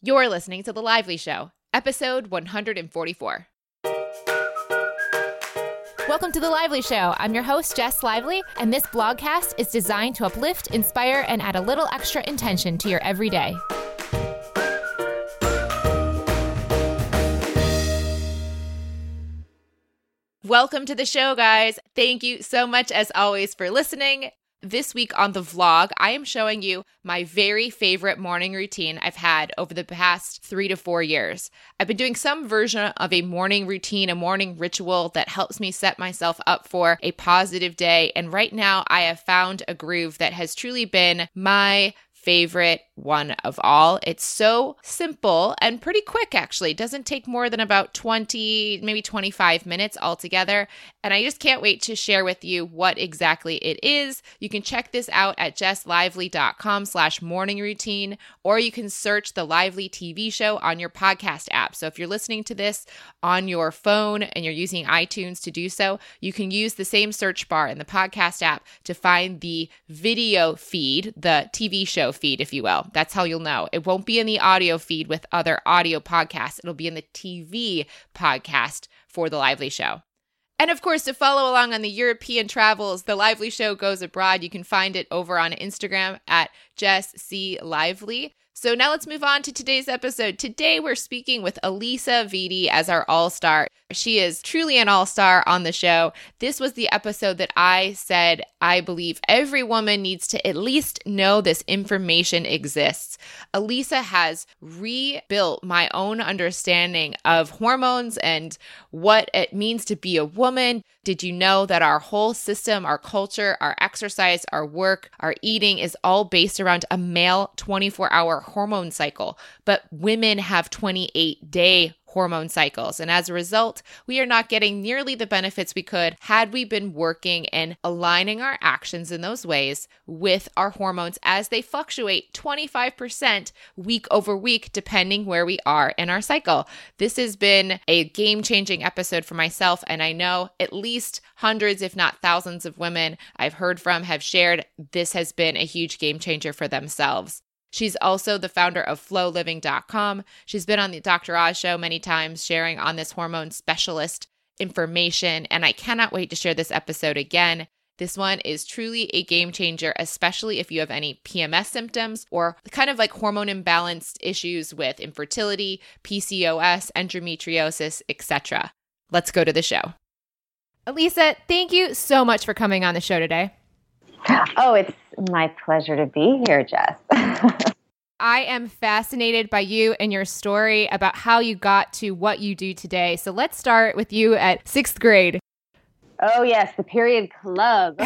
You're listening to The Lively Show, episode 144. Welcome to The Lively Show. I'm your host, Jess Lively, and this blogcast is designed to uplift, inspire, and add a little extra intention to your everyday. Welcome to the show, guys. Thank you so much, as always, for listening. This week on the vlog, I am showing you my very favorite morning routine I've had over the past three to four years. I've been doing some version of a morning routine, a morning ritual that helps me set myself up for a positive day. And right now, I have found a groove that has truly been my favorite one of all. It's so simple and pretty quick, actually. It doesn't take more than about 20, maybe 25 minutes altogether. And I just can't wait to share with you what exactly it is. You can check this out at jesslively.com slash morning routine, or you can search the Lively TV show on your podcast app. So if you're listening to this on your phone and you're using iTunes to do so, you can use the same search bar in the podcast app to find the video feed, the TV show feed, if you will. That's how you'll know. It won't be in the audio feed with other audio podcasts, it'll be in the TV podcast for The Lively Show. And of course, to follow along on the European travels, The Lively Show goes abroad. You can find it over on Instagram at Jess C. Lively. So now let's move on to today's episode. Today we're speaking with Alisa Vitti as our all star. She is truly an all star on the show. This was the episode that I said I believe every woman needs to at least know this information exists. Alisa has rebuilt my own understanding of hormones and what it means to be a woman. Did you know that our whole system, our culture, our exercise, our work, our eating is all based around a male 24 hour hormone cycle? But women have 28 day hormone cycles. And as a result, we are not getting nearly the benefits we could had we been working and aligning our actions in those ways with our hormones as they fluctuate 25% week over week, depending where we are in our cycle. This has been a game changing episode for myself. And I know at least hundreds, if not thousands, of women I've heard from have shared this has been a huge game changer for themselves. She's also the founder of floliving.com. She's been on the Dr. Oz show many times, sharing on this hormone specialist information. And I cannot wait to share this episode again. This one is truly a game changer, especially if you have any PMS symptoms or kind of like hormone imbalanced issues with infertility, PCOS, endometriosis, etc. Let's go to the show. Alisa, thank you so much for coming on the show today. Oh, it's my pleasure to be here, Jess. I am fascinated by you and your story about how you got to what you do today. So let's start with you at sixth grade. Oh, yes, the period club.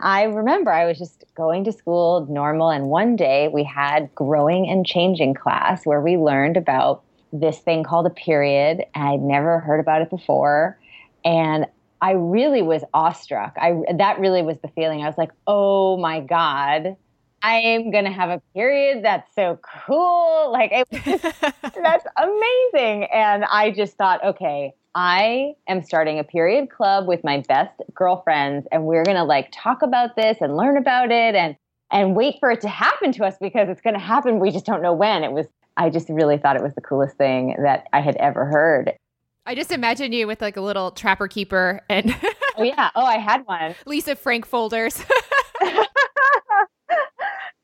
I remember I was just going to school normal, and one day we had growing and changing class where we learned about this thing called a period. I'd never heard about it before. And I really was awestruck. I that really was the feeling. I was like, "Oh my god, I am gonna have a period. That's so cool! Like, it, that's amazing." And I just thought, okay, I am starting a period club with my best girlfriends, and we're gonna like talk about this and learn about it and and wait for it to happen to us because it's gonna happen. We just don't know when. It was. I just really thought it was the coolest thing that I had ever heard. I just imagine you with like a little trapper keeper and Oh yeah. Oh, I had one. Lisa Frank folders.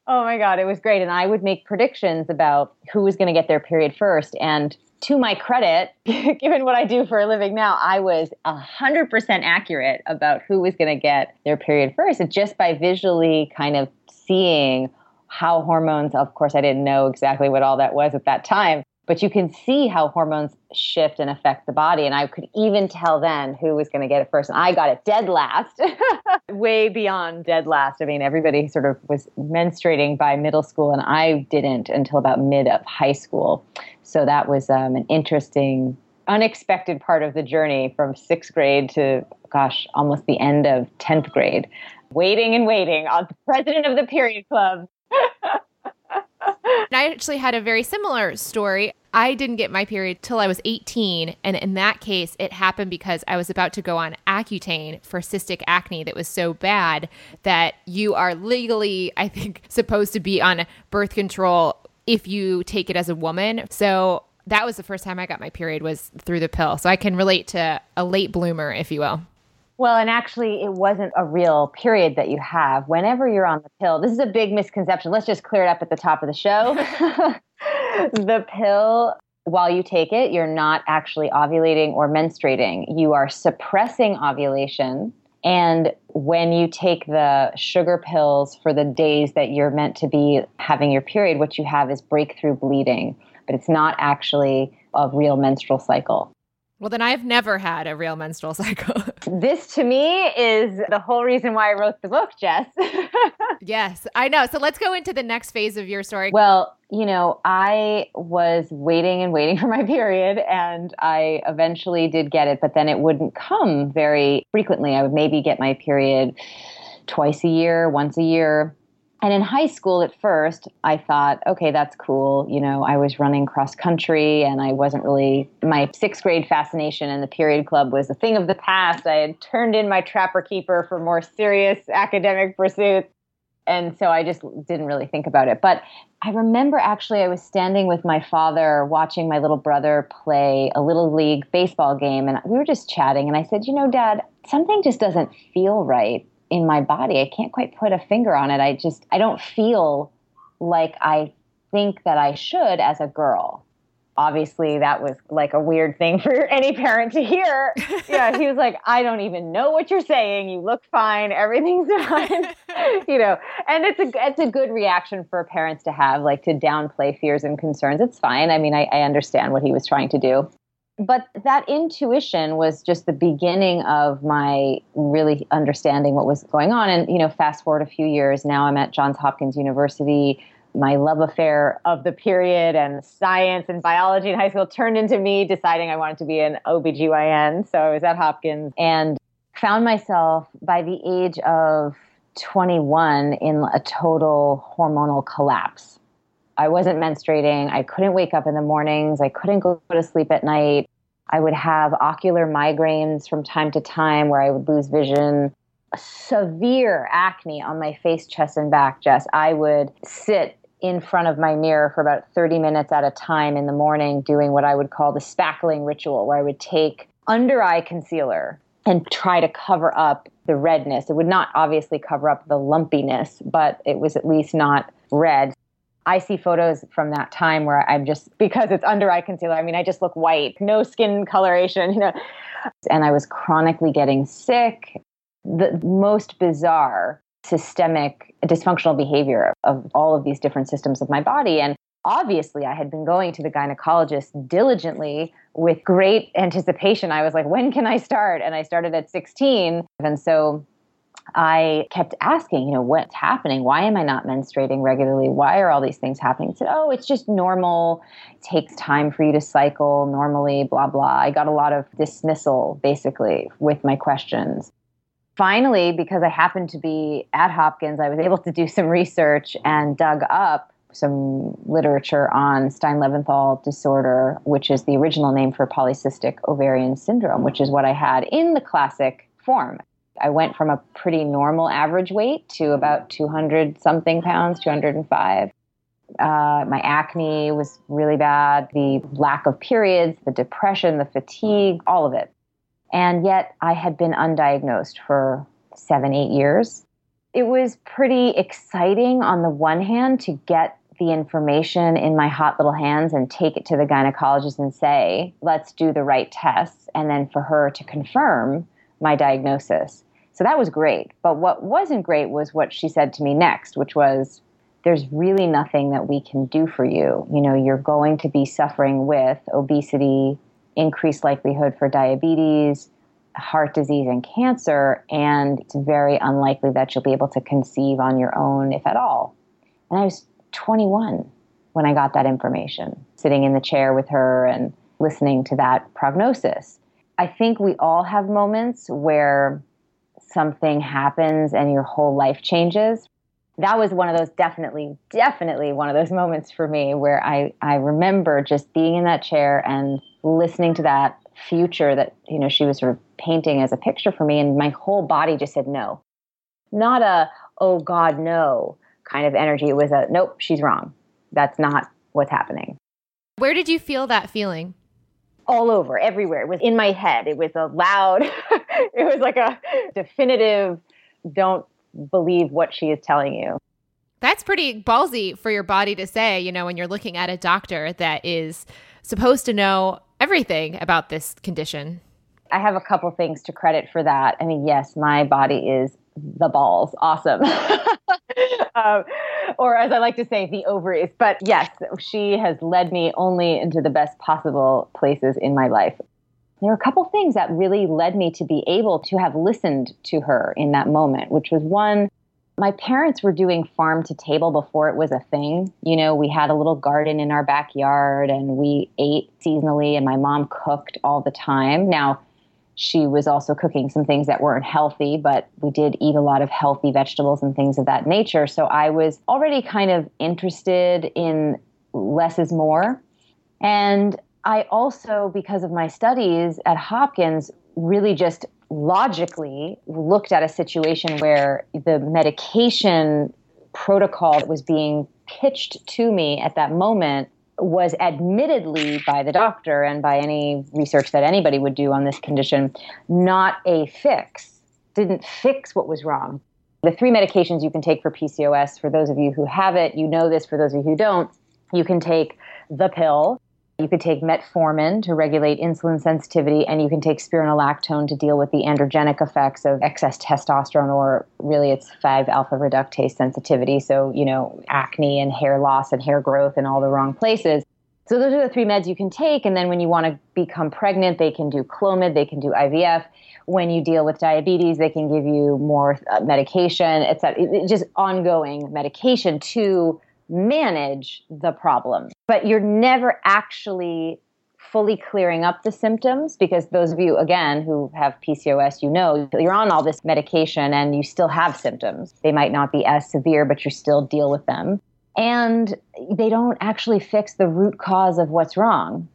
oh my god, it was great and I would make predictions about who was going to get their period first and to my credit, given what I do for a living now, I was 100% accurate about who was going to get their period first and just by visually kind of seeing how hormones, of course, I didn't know exactly what all that was at that time, but you can see how hormones shift and affect the body. And I could even tell then who was going to get it first. And I got it dead last, way beyond dead last. I mean, everybody sort of was menstruating by middle school, and I didn't until about mid of high school. So that was um, an interesting, unexpected part of the journey from sixth grade to, gosh, almost the end of 10th grade. Waiting and waiting on the president of the period club. I actually had a very similar story. I didn't get my period till I was 18. And in that case, it happened because I was about to go on Accutane for cystic acne that was so bad that you are legally, I think, supposed to be on birth control if you take it as a woman. So that was the first time I got my period was through the pill. So I can relate to a late bloomer, if you will. Well, and actually, it wasn't a real period that you have. Whenever you're on the pill, this is a big misconception. Let's just clear it up at the top of the show. the pill, while you take it, you're not actually ovulating or menstruating. You are suppressing ovulation. And when you take the sugar pills for the days that you're meant to be having your period, what you have is breakthrough bleeding, but it's not actually a real menstrual cycle. Well, then I've never had a real menstrual cycle. This to me is the whole reason why I wrote the book, Jess. yes, I know. So let's go into the next phase of your story. Well, you know, I was waiting and waiting for my period, and I eventually did get it, but then it wouldn't come very frequently. I would maybe get my period twice a year, once a year. And in high school at first, I thought, okay, that's cool. You know, I was running cross country and I wasn't really, my sixth grade fascination in the period club was a thing of the past. I had turned in my trapper keeper for more serious academic pursuits. And so I just didn't really think about it. But I remember actually, I was standing with my father watching my little brother play a little league baseball game. And we were just chatting. And I said, you know, dad, something just doesn't feel right in my body. I can't quite put a finger on it. I just I don't feel like I think that I should as a girl. Obviously, that was like a weird thing for any parent to hear. Yeah, he was like, "I don't even know what you're saying. You look fine. Everything's fine." you know, and it's a it's a good reaction for parents to have, like to downplay fears and concerns. It's fine. I mean, I, I understand what he was trying to do but that intuition was just the beginning of my really understanding what was going on. And you know fast forward a few years now i'm at johns hopkins university. My love affair of the period and science and biology in high school turned into me deciding i wanted to be an obgyn so i was at hopkins and found myself by the age of 21 in a total hormonal collapse I wasn't menstruating. I couldn't wake up in the mornings. I couldn't go to sleep at night. I would have ocular migraines from time to time where I would lose vision. Severe acne on my face, chest, and back, Jess. I would sit in front of my mirror for about 30 minutes at a time in the morning doing what I would call the spackling ritual, where I would take under eye concealer and try to cover up the redness. It would not obviously cover up the lumpiness, but it was at least not red. I see photos from that time where I'm just because it's under eye concealer. I mean, I just look white, no skin coloration, you know. And I was chronically getting sick. The most bizarre systemic dysfunctional behavior of all of these different systems of my body. And obviously, I had been going to the gynecologist diligently with great anticipation. I was like, when can I start? And I started at 16. And so I kept asking, you know, what's happening? Why am I not menstruating regularly? Why are all these things happening? He said, oh, it's just normal. It takes time for you to cycle normally, blah, blah. I got a lot of dismissal basically with my questions. Finally, because I happened to be at Hopkins, I was able to do some research and dug up some literature on Stein-Leventhal disorder, which is the original name for polycystic ovarian syndrome, which is what I had in the classic form. I went from a pretty normal average weight to about 200 something pounds, 205. Uh, my acne was really bad, the lack of periods, the depression, the fatigue, all of it. And yet I had been undiagnosed for seven, eight years. It was pretty exciting on the one hand to get the information in my hot little hands and take it to the gynecologist and say, let's do the right tests. And then for her to confirm my diagnosis. So that was great. But what wasn't great was what she said to me next, which was, there's really nothing that we can do for you. You know, you're going to be suffering with obesity, increased likelihood for diabetes, heart disease, and cancer, and it's very unlikely that you'll be able to conceive on your own, if at all. And I was 21 when I got that information, sitting in the chair with her and listening to that prognosis. I think we all have moments where something happens and your whole life changes. That was one of those definitely, definitely one of those moments for me where I, I remember just being in that chair and listening to that future that, you know, she was sort of painting as a picture for me. And my whole body just said no. Not a, oh God, no kind of energy. It was a, nope, she's wrong. That's not what's happening. Where did you feel that feeling? All over, everywhere. It was in my head. It was a loud, it was like a definitive, don't believe what she is telling you. That's pretty ballsy for your body to say, you know, when you're looking at a doctor that is supposed to know everything about this condition. I have a couple things to credit for that. I mean, yes, my body is the balls. Awesome. um, or as I like to say, the ovaries. But yes, she has led me only into the best possible places in my life. There were a couple things that really led me to be able to have listened to her in that moment, which was one, my parents were doing farm to table before it was a thing. You know, we had a little garden in our backyard and we ate seasonally, and my mom cooked all the time. Now, she was also cooking some things that weren't healthy, but we did eat a lot of healthy vegetables and things of that nature. So I was already kind of interested in less is more. And I also, because of my studies at Hopkins, really just logically looked at a situation where the medication protocol that was being pitched to me at that moment was admittedly by the doctor and by any research that anybody would do on this condition not a fix didn't fix what was wrong. The three medications you can take for pcos for those of you who have it you know this for those of you who don't you can take the pill you could take metformin to regulate insulin sensitivity, and you can take spironolactone to deal with the androgenic effects of excess testosterone, or really it's 5 alpha reductase sensitivity. So, you know, acne and hair loss and hair growth in all the wrong places. So, those are the three meds you can take. And then when you want to become pregnant, they can do Clomid, they can do IVF. When you deal with diabetes, they can give you more uh, medication. It's just ongoing medication to manage the problem, but you're never actually fully clearing up the symptoms because those of you again who have PCOS you know you're on all this medication and you still have symptoms. They might not be as severe but you still deal with them. And they don't actually fix the root cause of what's wrong.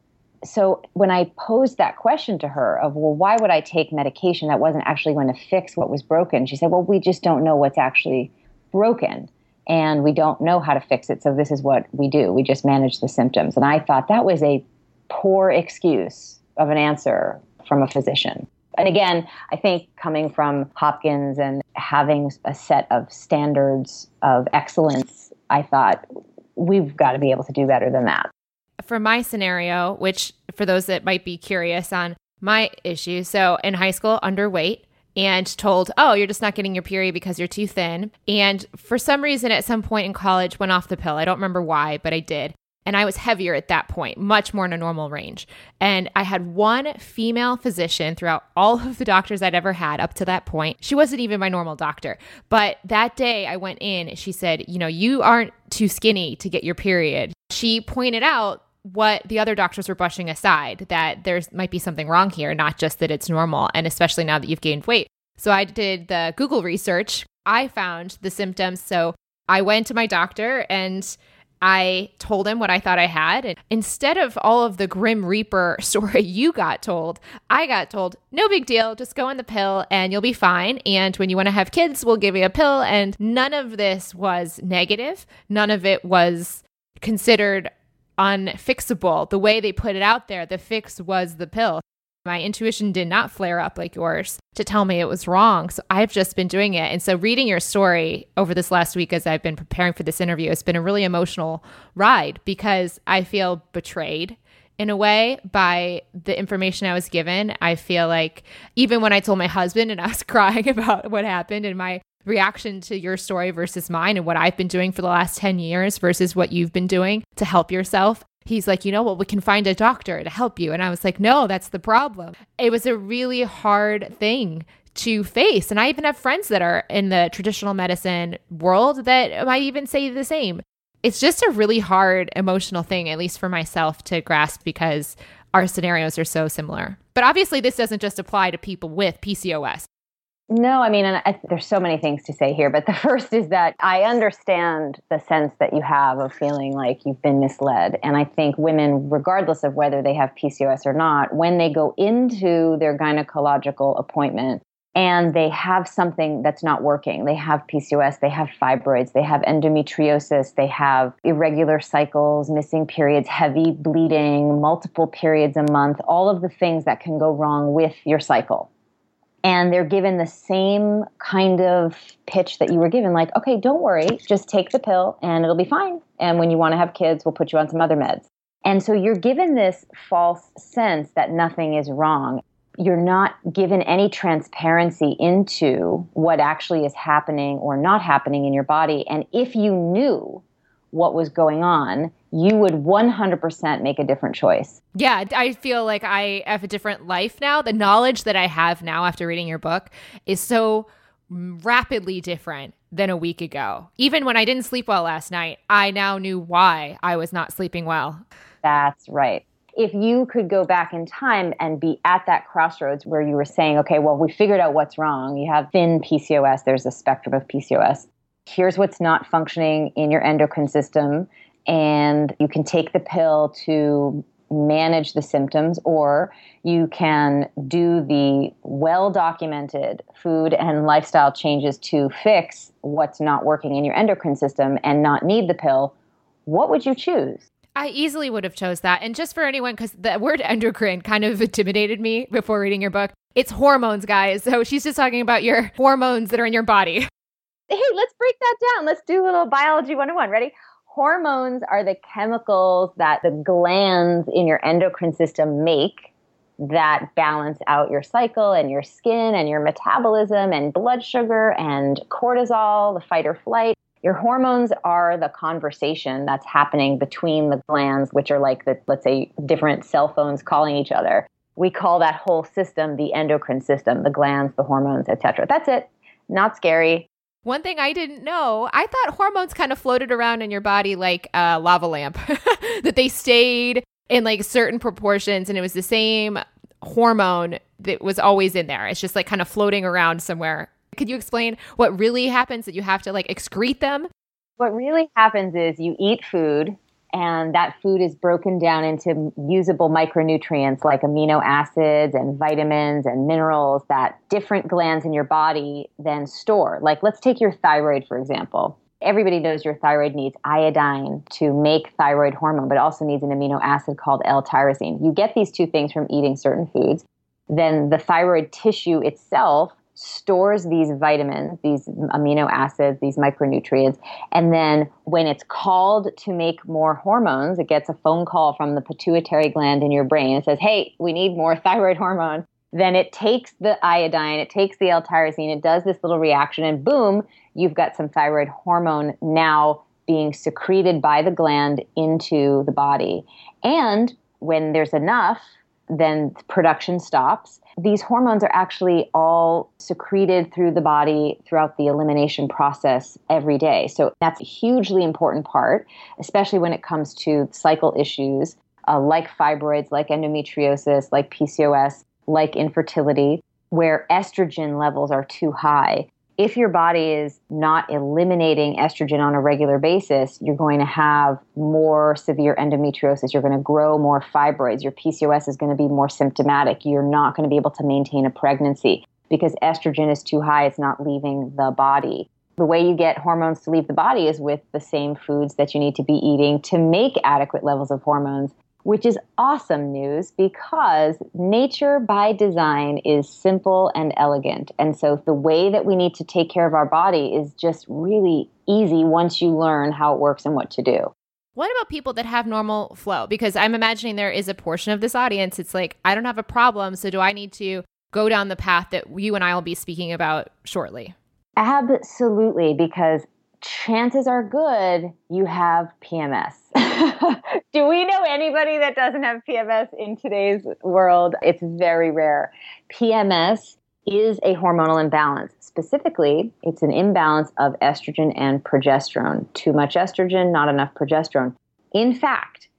So when I posed that question to her of, well, why would I take medication that wasn't actually going to fix what was broken? She said, well, we just don't know what's actually broken and we don't know how to fix it. So this is what we do. We just manage the symptoms. And I thought that was a poor excuse of an answer from a physician. And again, I think coming from Hopkins and having a set of standards of excellence, I thought we've got to be able to do better than that. For my scenario, which for those that might be curious on my issue, so in high school, underweight, and told, oh, you're just not getting your period because you're too thin. And for some reason, at some point in college, went off the pill. I don't remember why, but I did. And I was heavier at that point, much more in a normal range. And I had one female physician throughout all of the doctors I'd ever had up to that point. She wasn't even my normal doctor. But that day I went in, she said, You know, you aren't too skinny to get your period. She pointed out what the other doctors were brushing aside that there might be something wrong here, not just that it's normal, and especially now that you've gained weight. So I did the Google research. I found the symptoms. So I went to my doctor and I told him what I thought I had. And instead of all of the Grim Reaper story you got told, I got told, no big deal, just go on the pill and you'll be fine. And when you want to have kids, we'll give you a pill. And none of this was negative. None of it was considered unfixable. The way they put it out there, the fix was the pill. My intuition did not flare up like yours to tell me it was wrong. So I've just been doing it. And so reading your story over this last week as I've been preparing for this interview, it's been a really emotional ride because I feel betrayed in a way by the information I was given. I feel like even when I told my husband and I was crying about what happened and my reaction to your story versus mine and what I've been doing for the last 10 years versus what you've been doing to help yourself. He's like, you know what, we can find a doctor to help you. And I was like, no, that's the problem. It was a really hard thing to face. And I even have friends that are in the traditional medicine world that might even say the same. It's just a really hard emotional thing, at least for myself, to grasp because our scenarios are so similar. But obviously, this doesn't just apply to people with PCOS. No, I mean, I, there's so many things to say here, but the first is that I understand the sense that you have of feeling like you've been misled. And I think women, regardless of whether they have PCOS or not, when they go into their gynecological appointment, and they have something that's not working. They have PCOS, they have fibroids, they have endometriosis, they have irregular cycles, missing periods, heavy bleeding, multiple periods a month, all of the things that can go wrong with your cycle. And they're given the same kind of pitch that you were given like, okay, don't worry, just take the pill and it'll be fine. And when you want to have kids, we'll put you on some other meds. And so you're given this false sense that nothing is wrong you're not given any transparency into what actually is happening or not happening in your body. And if you knew what was going on, you would 100% make a different choice. Yeah, I feel like I have a different life now. The knowledge that I have now after reading your book is so rapidly different than a week ago. Even when I didn't sleep well last night, I now knew why I was not sleeping well. That's right if you could go back in time and be at that crossroads where you were saying, okay, well, we figured out what's wrong. You have thin PCOS, there's a spectrum of PCOS. Here's what's not functioning in your endocrine system. And you can take the pill to manage the symptoms, or you can do the well documented food and lifestyle changes to fix what's not working in your endocrine system and not need the pill. What would you choose? I easily would have chose that. And just for anyone, because the word endocrine kind of intimidated me before reading your book. It's hormones, guys. So she's just talking about your hormones that are in your body. Hey, let's break that down. Let's do a little biology 101. Ready? Hormones are the chemicals that the glands in your endocrine system make that balance out your cycle and your skin and your metabolism and blood sugar and cortisol, the fight or flight. Your hormones are the conversation that's happening between the glands, which are like the, let's say, different cell phones calling each other. We call that whole system the endocrine system, the glands, the hormones, etc. That's it. Not scary. One thing I didn't know, I thought hormones kind of floated around in your body like a lava lamp, that they stayed in like certain proportions and it was the same hormone that was always in there. It's just like kind of floating around somewhere. Could you explain what really happens that you have to like excrete them? What really happens is you eat food and that food is broken down into usable micronutrients like amino acids and vitamins and minerals that different glands in your body then store. Like, let's take your thyroid, for example. Everybody knows your thyroid needs iodine to make thyroid hormone, but also needs an amino acid called L tyrosine. You get these two things from eating certain foods. Then the thyroid tissue itself stores these vitamins, these amino acids, these micronutrients, and then when it's called to make more hormones, it gets a phone call from the pituitary gland in your brain. It says, "Hey, we need more thyroid hormone." Then it takes the iodine, it takes the L-tyrosine, it does this little reaction, and boom, you've got some thyroid hormone now being secreted by the gland into the body. And when there's enough, then production stops these hormones are actually all secreted through the body throughout the elimination process every day. So that's a hugely important part, especially when it comes to cycle issues uh, like fibroids, like endometriosis, like PCOS, like infertility, where estrogen levels are too high if your body is not eliminating estrogen on a regular basis, you're going to have more severe endometriosis. You're going to grow more fibroids. Your PCOS is going to be more symptomatic. You're not going to be able to maintain a pregnancy because estrogen is too high. It's not leaving the body. The way you get hormones to leave the body is with the same foods that you need to be eating to make adequate levels of hormones which is awesome news because nature by design is simple and elegant. And so the way that we need to take care of our body is just really easy once you learn how it works and what to do. What about people that have normal flow? Because I'm imagining there is a portion of this audience. It's like, I don't have a problem. So do I need to go down the path that you and I will be speaking about shortly? Absolutely. Because chances are good you have PMS. Do we know anybody that doesn't have PMS in today's world? It's very rare. PMS is a hormonal imbalance. Specifically, it's an imbalance of estrogen and progesterone. Too much estrogen, not enough progesterone. In fact,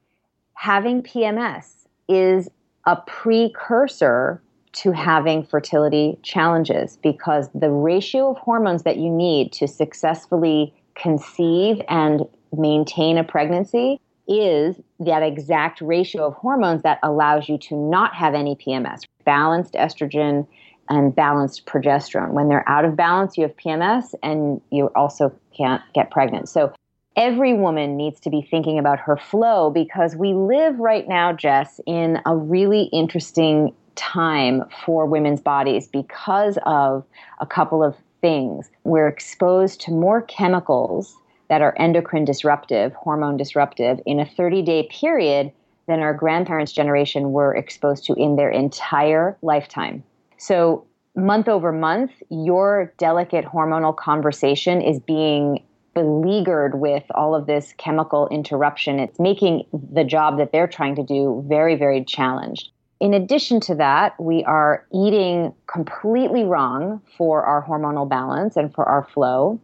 having PMS is a precursor to having fertility challenges because the ratio of hormones that you need to successfully conceive and maintain a pregnancy is that exact ratio of hormones that allows you to not have any PMS. Balanced estrogen and balanced progesterone. When they're out of balance, you have PMS and you also can't get pregnant. So every woman needs to be thinking about her flow because we live right now, Jess, in a really interesting time for women's bodies because of a couple of things. We're exposed to more chemicals that are endocrine disruptive, hormone disruptive, in a 30 day period than our grandparents' generation were exposed to in their entire lifetime. So, month over month, your delicate hormonal conversation is being beleaguered with all of this chemical interruption. It's making the job that they're trying to do very, very challenged. In addition to that, we are eating completely wrong for our hormonal balance and for our flow.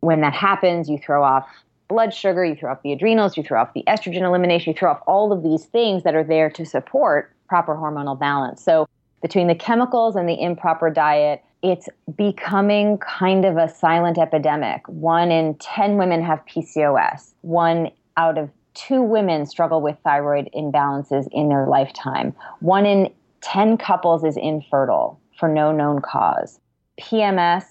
When that happens, you throw off blood sugar, you throw off the adrenals, you throw off the estrogen elimination, you throw off all of these things that are there to support proper hormonal balance. So, between the chemicals and the improper diet, it's becoming kind of a silent epidemic. One in 10 women have PCOS. One out of two women struggle with thyroid imbalances in their lifetime. One in 10 couples is infertile for no known cause. PMS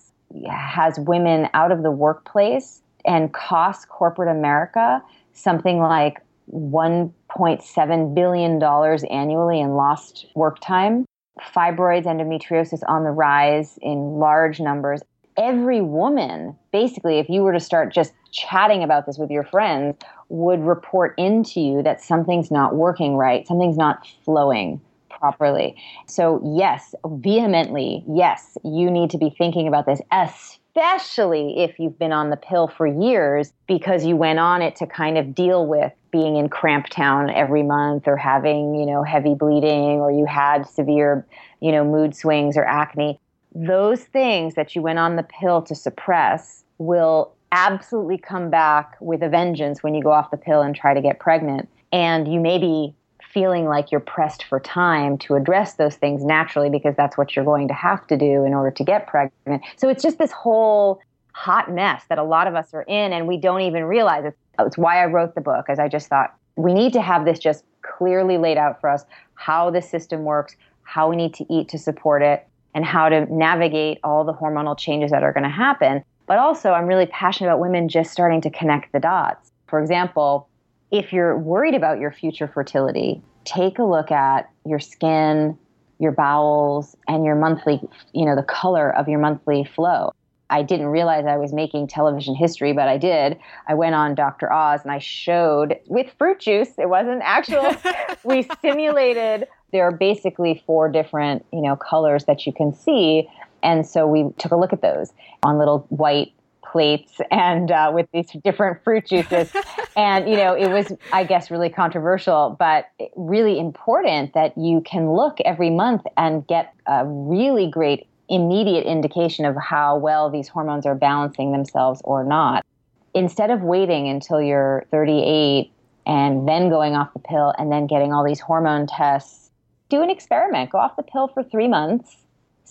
has women out of the workplace and costs corporate America something like $1.7 billion annually in lost work time. Fibroids, endometriosis on the rise in large numbers. Every woman, basically, if you were to start just chatting about this with your friends, would report into you that something's not working right, something's not flowing properly. So, yes, vehemently, yes, you need to be thinking about this, especially if you've been on the pill for years because you went on it to kind of deal with being in cramp town every month or having, you know, heavy bleeding or you had severe, you know, mood swings or acne. Those things that you went on the pill to suppress will absolutely come back with a vengeance when you go off the pill and try to get pregnant. And you may be feeling like you're pressed for time to address those things naturally because that's what you're going to have to do in order to get pregnant. So it's just this whole hot mess that a lot of us are in and we don't even realize it. It's why I wrote the book, as I just thought we need to have this just clearly laid out for us how the system works, how we need to eat to support it, and how to navigate all the hormonal changes that are going to happen. But also, I'm really passionate about women just starting to connect the dots. For example, if you're worried about your future fertility, take a look at your skin, your bowels, and your monthly, you know, the color of your monthly flow. I didn't realize I was making television history, but I did. I went on Dr. Oz and I showed with fruit juice, it wasn't actual, we simulated there are basically four different, you know, colors that you can see and so we took a look at those on little white plates and uh, with these different fruit juices. and, you know, it was, I guess, really controversial, but really important that you can look every month and get a really great immediate indication of how well these hormones are balancing themselves or not. Instead of waiting until you're 38 and then going off the pill and then getting all these hormone tests, do an experiment. Go off the pill for three months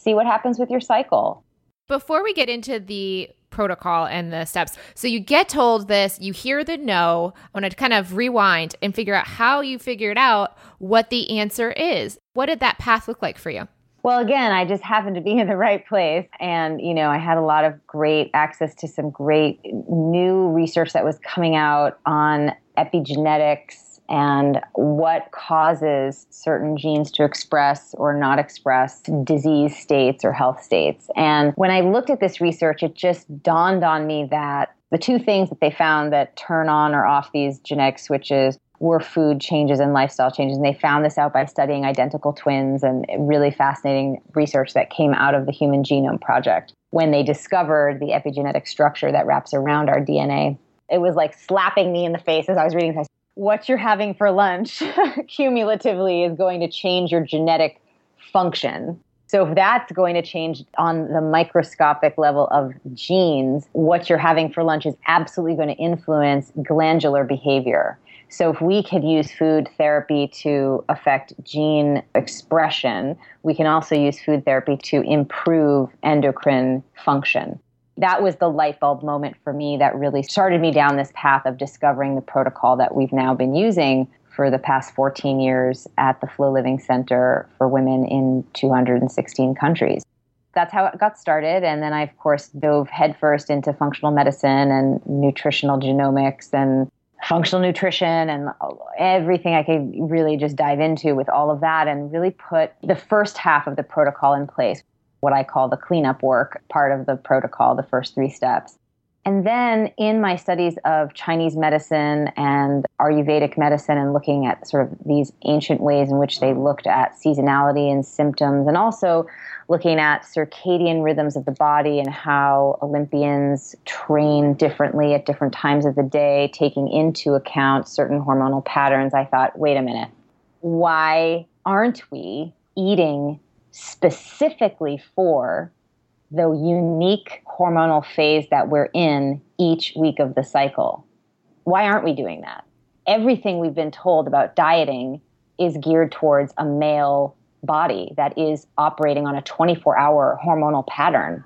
see what happens with your cycle. Before we get into the protocol and the steps, so you get told this, you hear the no. I want to kind of rewind and figure out how you figured out what the answer is. What did that path look like for you? Well, again, I just happened to be in the right place. And, you know, I had a lot of great access to some great new research that was coming out on epigenetics and what causes certain genes to express or not express disease states or health states. And when I looked at this research, it just dawned on me that the two things that they found that turn on or off these genetic switches were food changes and lifestyle changes. And they found this out by studying identical twins and really fascinating research that came out of the Human Genome Project when they discovered the epigenetic structure that wraps around our DNA. It was like slapping me in the face as I was reading this what you're having for lunch cumulatively is going to change your genetic function. So if that's going to change on the microscopic level of genes, what you're having for lunch is absolutely going to influence glandular behavior. So if we could use food therapy to affect gene expression, we can also use food therapy to improve endocrine function that was the light bulb moment for me that really started me down this path of discovering the protocol that we've now been using for the past 14 years at the Flo Living Center for women in 216 countries. that's how it got started. And then I, of course, dove headfirst into functional medicine and nutritional genomics and functional nutrition and everything I could really just dive into with all of that and really put the first half of the protocol in place, what I call the cleanup work part of the protocol, the first three steps. And then in my studies of Chinese medicine and Ayurvedic medicine and looking at sort of these ancient ways in which they looked at seasonality and symptoms and also looking at circadian rhythms of the body and how Olympians train differently at different times of the day, taking into account certain hormonal patterns, I thought, wait a minute, why aren't we eating specifically for the unique hormonal phase that we're in each week of the cycle? Why aren't we doing that? Everything we've been told about dieting is geared towards a male body that is operating on a 24 hour hormonal pattern.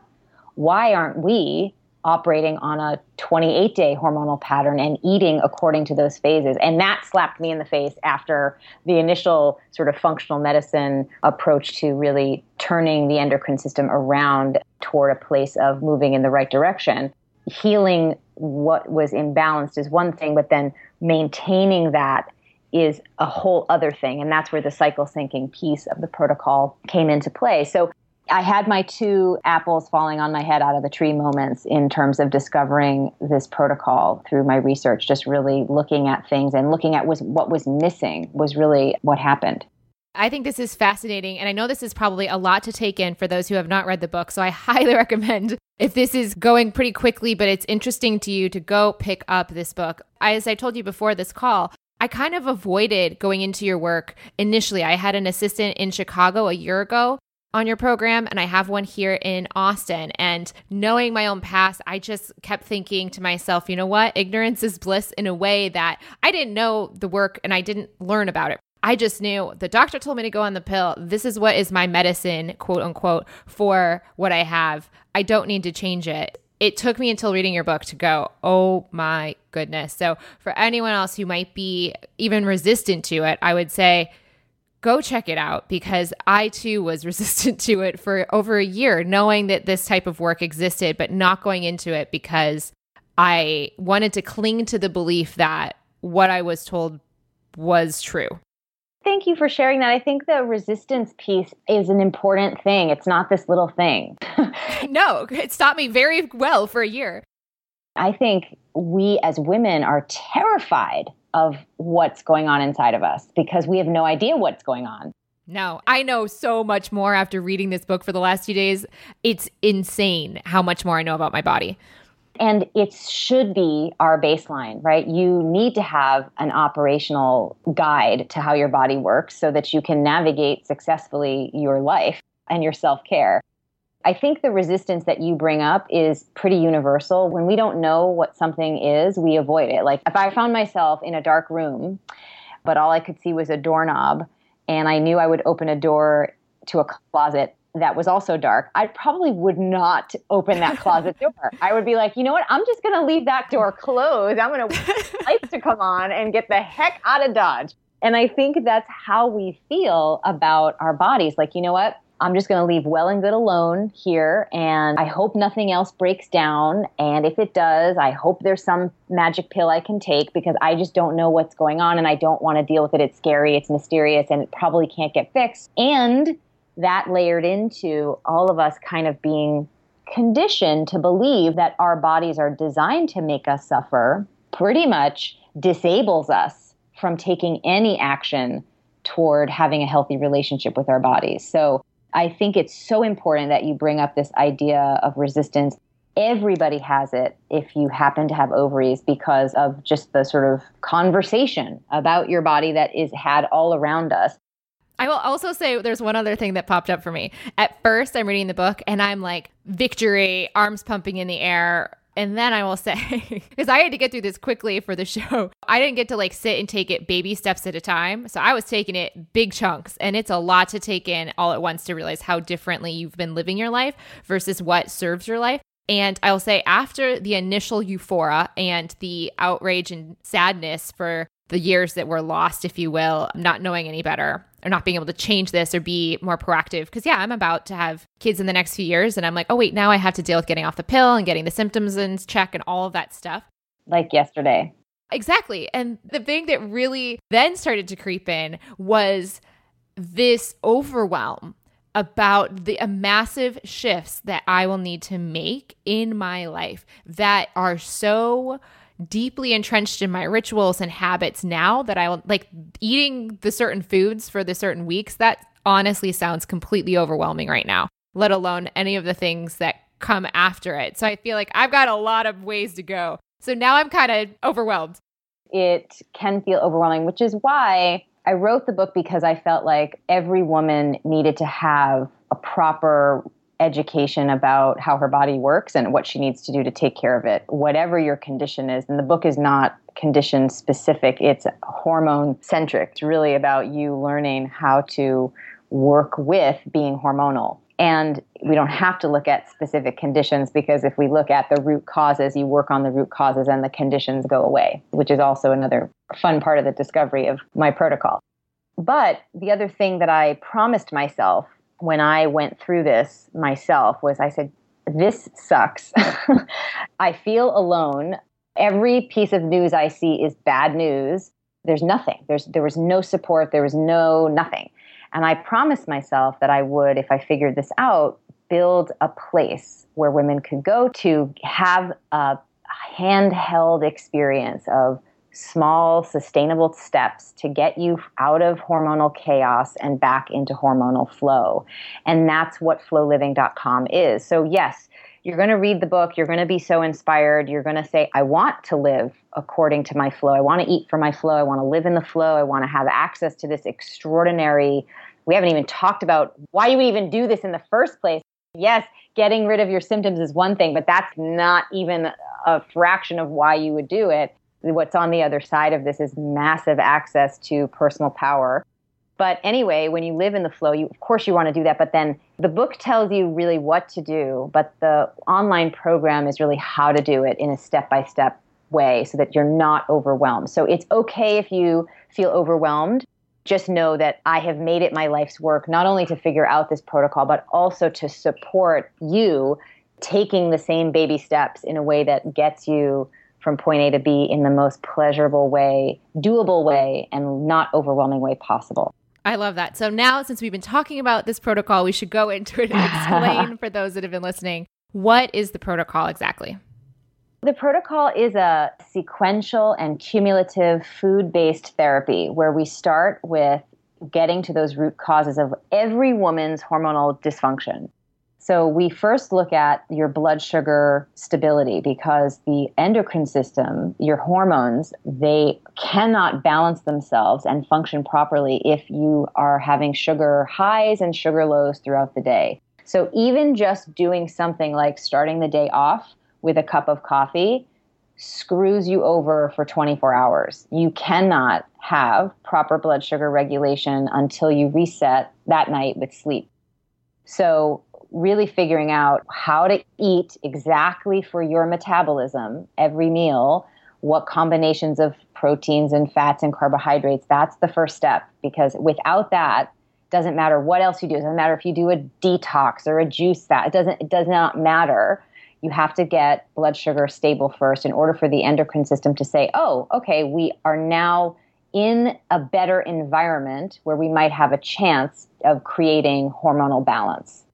Why aren't we operating on a 28 day hormonal pattern and eating according to those phases? And that slapped me in the face after the initial sort of functional medicine approach to really turning the endocrine system around toward a place of moving in the right direction. Healing what was imbalanced is one thing, but then maintaining that is a whole other thing. And that's where the cycle syncing piece of the protocol came into play. So I had my two apples falling on my head out of the tree moments in terms of discovering this protocol through my research, just really looking at things and looking at was what was missing was really what happened. I think this is fascinating. And I know this is probably a lot to take in for those who have not read the book. So I highly recommend if this is going pretty quickly, but it's interesting to you to go pick up this book. As I told you before this call, I kind of avoided going into your work initially. I had an assistant in Chicago a year ago on your program, and I have one here in Austin. And knowing my own past, I just kept thinking to myself, you know what? Ignorance is bliss in a way that I didn't know the work and I didn't learn about it. I just knew the doctor told me to go on the pill. This is what is my medicine, quote unquote, for what I have. I don't need to change it it took me until reading your book to go, oh my goodness. So, for anyone else who might be even resistant to it, I would say go check it out because I too was resistant to it for over a year, knowing that this type of work existed, but not going into it because I wanted to cling to the belief that what I was told was true. Thank you for sharing that. I think the resistance piece is an important thing. It's not this little thing. no, it stopped me very well for a year. I think we as women are terrified of what's going on inside of us because we have no idea what's going on. No, I know so much more after reading this book for the last few days. It's insane how much more I know about my body. And it should be our baseline, right? You need to have an operational guide to how your body works so that you can navigate successfully your life and your self care. I think the resistance that you bring up is pretty universal. When we don't know what something is, we avoid it. Like if I found myself in a dark room, but all I could see was a doorknob, and I knew I would open a door to a closet that was also dark, I probably would not open that closet door. I would be like, you know what? I'm just going to leave that door closed. I'm going to wait for lights to come on and get the heck out of Dodge. And I think that's how we feel about our bodies. Like, you know what? I'm just going to leave well and good alone here. And I hope nothing else breaks down. And if it does, I hope there's some magic pill I can take because I just don't know what's going on and I don't want to deal with it. It's scary, it's mysterious, and it probably can't get fixed. And that layered into all of us kind of being conditioned to believe that our bodies are designed to make us suffer pretty much disables us from taking any action toward having a healthy relationship with our bodies. So I think it's so important that you bring up this idea of resistance. Everybody has it if you happen to have ovaries because of just the sort of conversation about your body that is had all around us. I will also say there's one other thing that popped up for me. At first, I'm reading the book and I'm like, victory, arms pumping in the air. And then I will say, because I had to get through this quickly for the show, I didn't get to like sit and take it baby steps at a time. So I was taking it big chunks. And it's a lot to take in all at once to realize how differently you've been living your life versus what serves your life. And I will say, after the initial euphoria and the outrage and sadness for the years that were lost, if you will, not knowing any better. Or not being able to change this or be more proactive. Because, yeah, I'm about to have kids in the next few years. And I'm like, oh, wait, now I have to deal with getting off the pill and getting the symptoms in check and all of that stuff. Like yesterday. Exactly. And the thing that really then started to creep in was this overwhelm about the massive shifts that I will need to make in my life that are so deeply entrenched in my rituals and habits now that I like eating the certain foods for the certain weeks. That honestly sounds completely overwhelming right now, let alone any of the things that come after it. So I feel like I've got a lot of ways to go. So now I'm kind of overwhelmed. It can feel overwhelming, which is why I wrote the book because I felt like every woman needed to have a proper education about how her body works and what she needs to do to take care of it, whatever your condition is. And the book is not condition specific, it's hormone centric. It's really about you learning how to work with being hormonal. And we don't have to look at specific conditions because if we look at the root causes, you work on the root causes and the conditions go away, which is also another fun part of the discovery of my protocol. But the other thing that I promised myself when I went through this myself was I said, This sucks. I feel alone. Every piece of news I see is bad news. There's nothing. There's, there was no support. There was no nothing. And I promised myself that I would, if I figured this out, build a place where women could go to have a handheld experience of small, sustainable steps to get you out of hormonal chaos and back into hormonal flow. And that's what floliving.com is. So, yes, you're going to read the book, you're going to be so inspired, you're going to say, I want to live according to my flow. I want to eat for my flow. I want to live in the flow. I want to have access to this extraordinary. We haven't even talked about why you would even do this in the first place. Yes, getting rid of your symptoms is one thing, but that's not even a fraction of why you would do it what's on the other side of this is massive access to personal power. But anyway, when you live in the flow, you of course you want to do that, but then the book tells you really what to do, but the online program is really how to do it in a step-by-step way so that you're not overwhelmed. So it's okay if you feel overwhelmed. Just know that I have made it my life's work not only to figure out this protocol, but also to support you taking the same baby steps in a way that gets you from point A to B in the most pleasurable way, doable way, and not overwhelming way possible. I love that. So now, since we've been talking about this protocol, we should go into it and explain for those that have been listening what is the protocol exactly? The protocol is a sequential and cumulative food based therapy where we start with getting to those root causes of every woman's hormonal dysfunction. So we first look at your blood sugar stability because the endocrine system, your hormones, they cannot balance themselves and function properly if you are having sugar highs and sugar lows throughout the day. So even just doing something like starting the day off with a cup of coffee screws you over for 24 hours. You cannot have proper blood sugar regulation until you reset that night with sleep. So really figuring out how to eat exactly for your metabolism every meal, what combinations of proteins and fats and carbohydrates, that's the first step because without that, doesn't matter what else you do. It doesn't matter if you do a detox or a juice fat. It doesn't it does not matter. You have to get blood sugar stable first in order for the endocrine system to say, "Oh, okay, we are now in a better environment where we might have a chance of creating hormonal balance."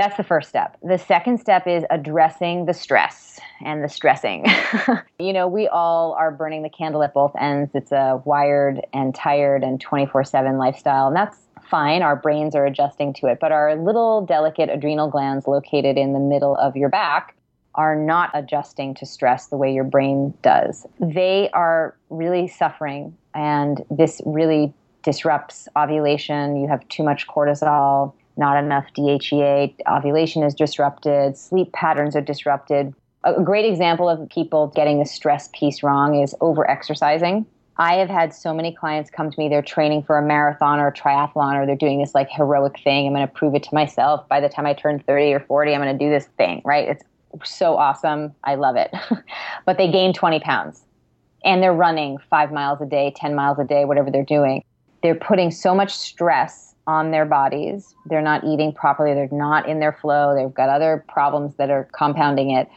That's the first step. The second step is addressing the stress and the stressing. you know, we all are burning the candle at both ends. It's a wired and tired and 24 7 lifestyle, and that's fine. Our brains are adjusting to it. But our little delicate adrenal glands located in the middle of your back are not adjusting to stress the way your brain does. They are really suffering, and this really disrupts ovulation. You have too much cortisol not enough DHEA, ovulation is disrupted, sleep patterns are disrupted. A great example of people getting the stress piece wrong is over exercising. I have had so many clients come to me, they're training for a marathon or a triathlon, or they're doing this like heroic thing. I'm going to prove it to myself. By the time I turn 30 or 40, I'm going to do this thing, right? It's so awesome. I love it. but they gain 20 pounds and they're running five miles a day, 10 miles a day, whatever they're doing they're putting so much stress on their bodies. They're not eating properly. They're not in their flow. They've got other problems that are compounding it.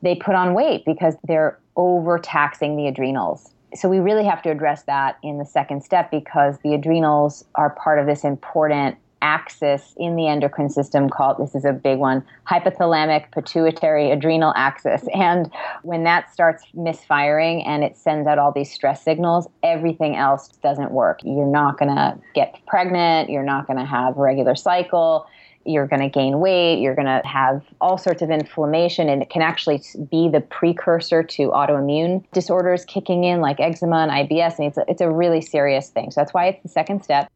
They put on weight because they're overtaxing the adrenals. So we really have to address that in the second step because the adrenals are part of this important axis in the endocrine system called this is a big one hypothalamic pituitary adrenal axis and when that starts misfiring and it sends out all these stress signals everything else doesn't work you're not going to get pregnant you're not going to have a regular cycle you're going to gain weight, you're going to have all sorts of inflammation, and it can actually be the precursor to autoimmune disorders kicking in, like eczema and IBS. And it's a, it's a really serious thing. So that's why it's the second step.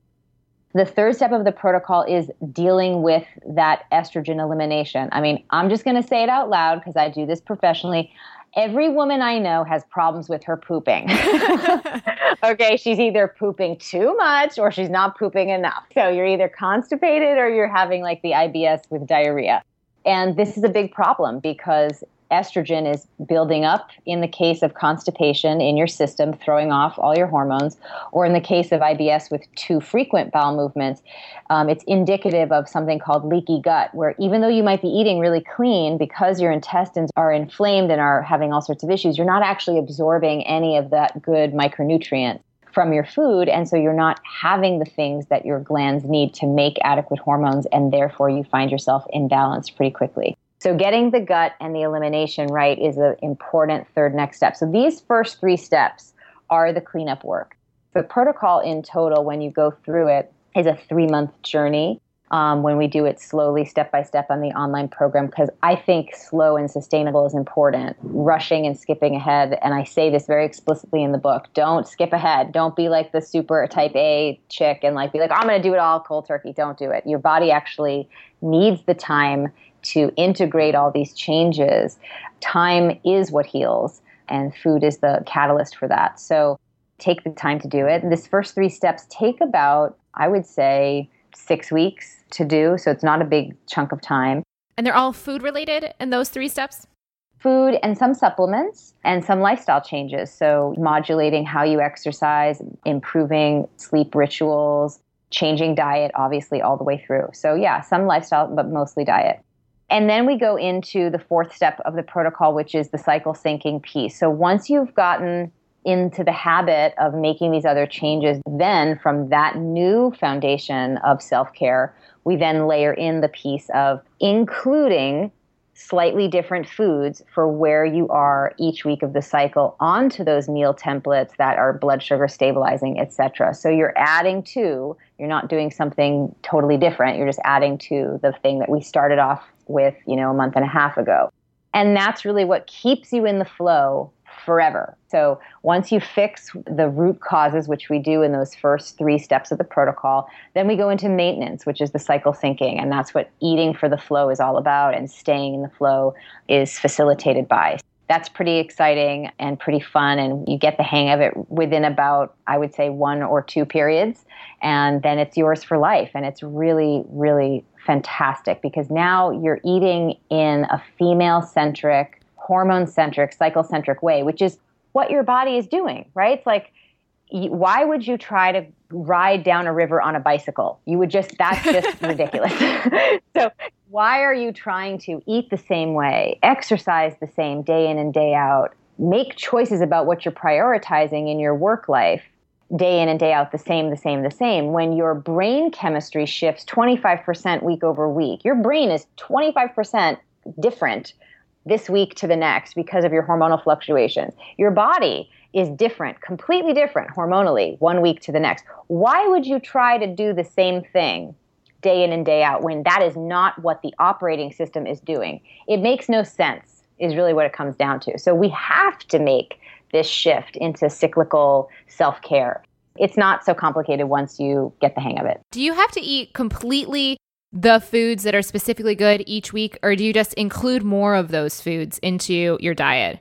The third step of the protocol is dealing with that estrogen elimination. I mean, I'm just going to say it out loud because I do this professionally. Every woman I know has problems with her pooping. okay, she's either pooping too much or she's not pooping enough. So you're either constipated or you're having like the IBS with diarrhea. And this is a big problem because estrogen is building up in the case of constipation in your system, throwing off all your hormones, or in the case of IBS with too frequent bowel movements, um, it's indicative of something called leaky gut, where even though you might be eating really clean, because your intestines are inflamed and are having all sorts of issues, you're not actually absorbing any of that good micronutrient from your food and so you're not having the things that your glands need to make adequate hormones and therefore you find yourself imbalanced pretty quickly so getting the gut and the elimination right is an important third next step. So these first three steps are the cleanup work. The protocol in total, when you go through it, is a three month journey. Um, when we do it slowly, step by step on the online program, because I think slow and sustainable is important. Rushing and skipping ahead, and I say this very explicitly in the book don't skip ahead. Don't be like the super type A chick and like be like, I'm going to do it all cold turkey. Don't do it. Your body actually needs the time to integrate all these changes. Time is what heals, and food is the catalyst for that. So take the time to do it. And this first three steps take about, I would say, six weeks to do. So it's not a big chunk of time. And they're all food related in those three steps? Food and some supplements and some lifestyle changes. So, modulating how you exercise, improving sleep rituals, changing diet, obviously, all the way through. So, yeah, some lifestyle, but mostly diet. And then we go into the fourth step of the protocol, which is the cycle syncing piece. So once you've gotten into the habit of making these other changes, then from that new foundation of self care, we then layer in the piece of including slightly different foods for where you are each week of the cycle onto those meal templates that are blood sugar stabilizing etc so you're adding to you're not doing something totally different. You're just adding to the thing that we started off with you know a month and a half ago. And that's really what keeps you in the flow forever. So once you fix the root causes, which we do in those first three steps of the protocol, then we go into maintenance, which is the cycle syncing. And that's what eating for the flow is all about. And staying in the flow is facilitated by. That's pretty exciting and pretty fun. And you get the hang of it within about, I would say, one or two periods. And then it's yours for life. And it's really, really fantastic because now you're eating in a female centric hormone centric, cycle centric way, which is what your body is doing, right? It's like, why would you try to ride down a river on a bicycle? You would just, that's just ridiculous. so, why are you trying to eat the same way, exercise the same day in and day out, make choices about what you're prioritizing in your work life? day in and day out the same the same the same when your brain chemistry shifts 25% week over week your brain is 25% different this week to the next because of your hormonal fluctuations. Your body is different, completely different hormonally, one week to the next. Why would you try to do the same thing day in and day out when that is not what the operating system is doing? It makes no sense, is really what it comes down to. So we have to make this shift into cyclical self care. It's not so complicated once you get the hang of it. Do you have to eat completely the foods that are specifically good each week, or do you just include more of those foods into your diet?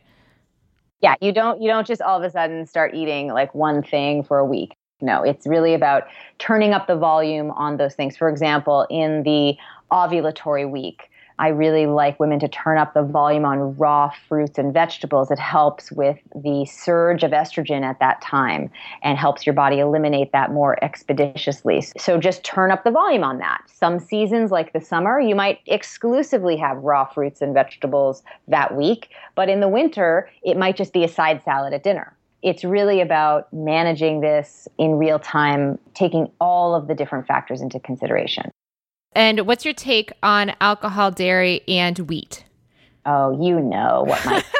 Yeah, you don't you don't just all of a sudden start eating like one thing for a week. No, it's really about turning up the volume on those things. For example, in the ovulatory week, I really like women to turn up the volume on raw fruits and vegetables. It helps with the surge of estrogen at that time and helps your body eliminate that more expeditiously. So just turn up the volume on that. Some seasons, like the summer, you might exclusively have raw fruits and vegetables that week, but in the winter, it might just be a side salad at dinner it's really about managing this in real time, taking all of the different factors into consideration. And what's your take on alcohol, dairy, and wheat? Oh, you know what my.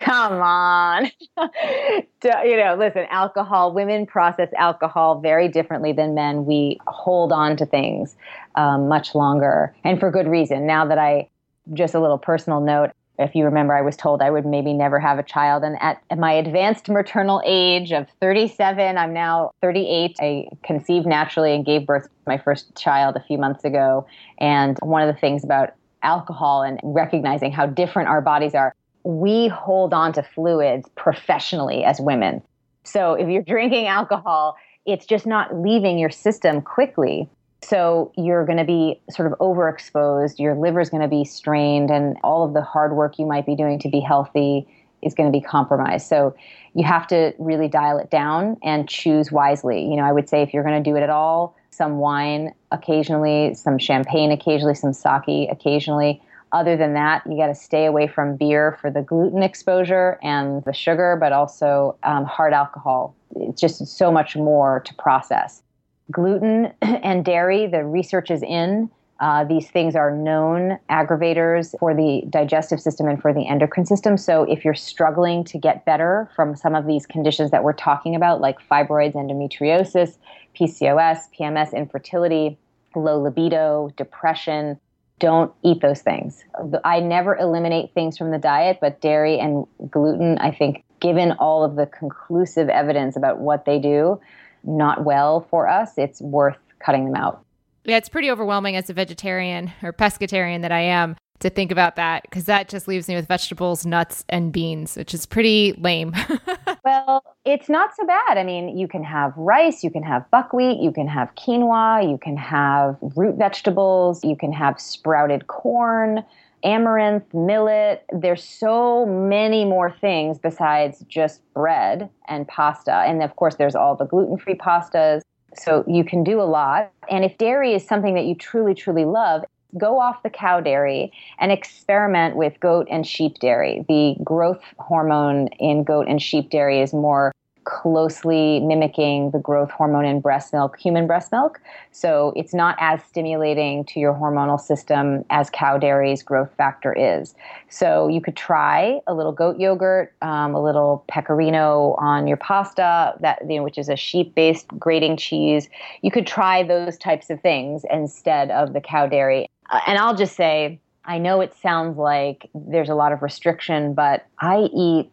Come on. you know, listen, alcohol, women process alcohol very differently than men. We hold on to things um, much longer and for good reason. Now that I, just a little personal note, if you remember, I was told I would maybe never have a child. And at, my advanced maternal age of 37, I'm now 38. I conceived naturally and gave birth to my first child a few months ago. And one of the things about alcohol and recognizing how different our bodies are, we hold on to fluids professionally as women. So if you're drinking alcohol, it's just not leaving your system quickly. So you're going to be sort of overexposed, your liver is going to be strained, and all of the hard work you might be doing to be healthy is going to be compromised. So you have to really dial it down and choose wisely. You know, I would say if you're going to do it at all, some wine occasionally, some champagne occasionally, some sake occasionally. Other than that, you got to stay away from beer for the gluten exposure and the sugar, but also um, hard alcohol. It's just so much more to process gluten and dairy, the research is in. Uh, these things are known aggravators for the digestive system and for the endocrine system. So, if you're struggling to get better from some of these conditions that we're talking about, like fibroids, endometriosis, PCOS, PMS, infertility, low libido, depression, don't eat those things. I never eliminate things from the diet, but dairy and gluten, I think, given all of the conclusive evidence about what they do, not well for us, it's worth cutting them out. Yeah, it's pretty overwhelming as a vegetarian or pescatarian that I am to think about that because that just leaves me with vegetables, nuts, and beans, which is pretty lame. well, it's not so bad. I mean, you can have rice, you can have buckwheat, you can have quinoa, you can have root vegetables, you can have sprouted corn amaranth, millet. There's so many more things besides just bread and pasta. And of course, there's all the gluten free pastas. So you can do a lot. And if dairy is something that you truly, truly love, go off the cow dairy and experiment with goat and sheep dairy. The growth hormone in goat and sheep dairy is more closely mimicking the growth hormone in breast milk, human breast milk. So it's not as stimulating to your hormonal system as cow dairy's growth factor is. So you could try a little goat yogurt, um, a little pecorino on your pasta, that you know, which is a sheep-based grating cheese. You could try those types of things instead of the cow dairy. Uh, and I'll just say, I know it sounds like there's a lot of restriction, but I eat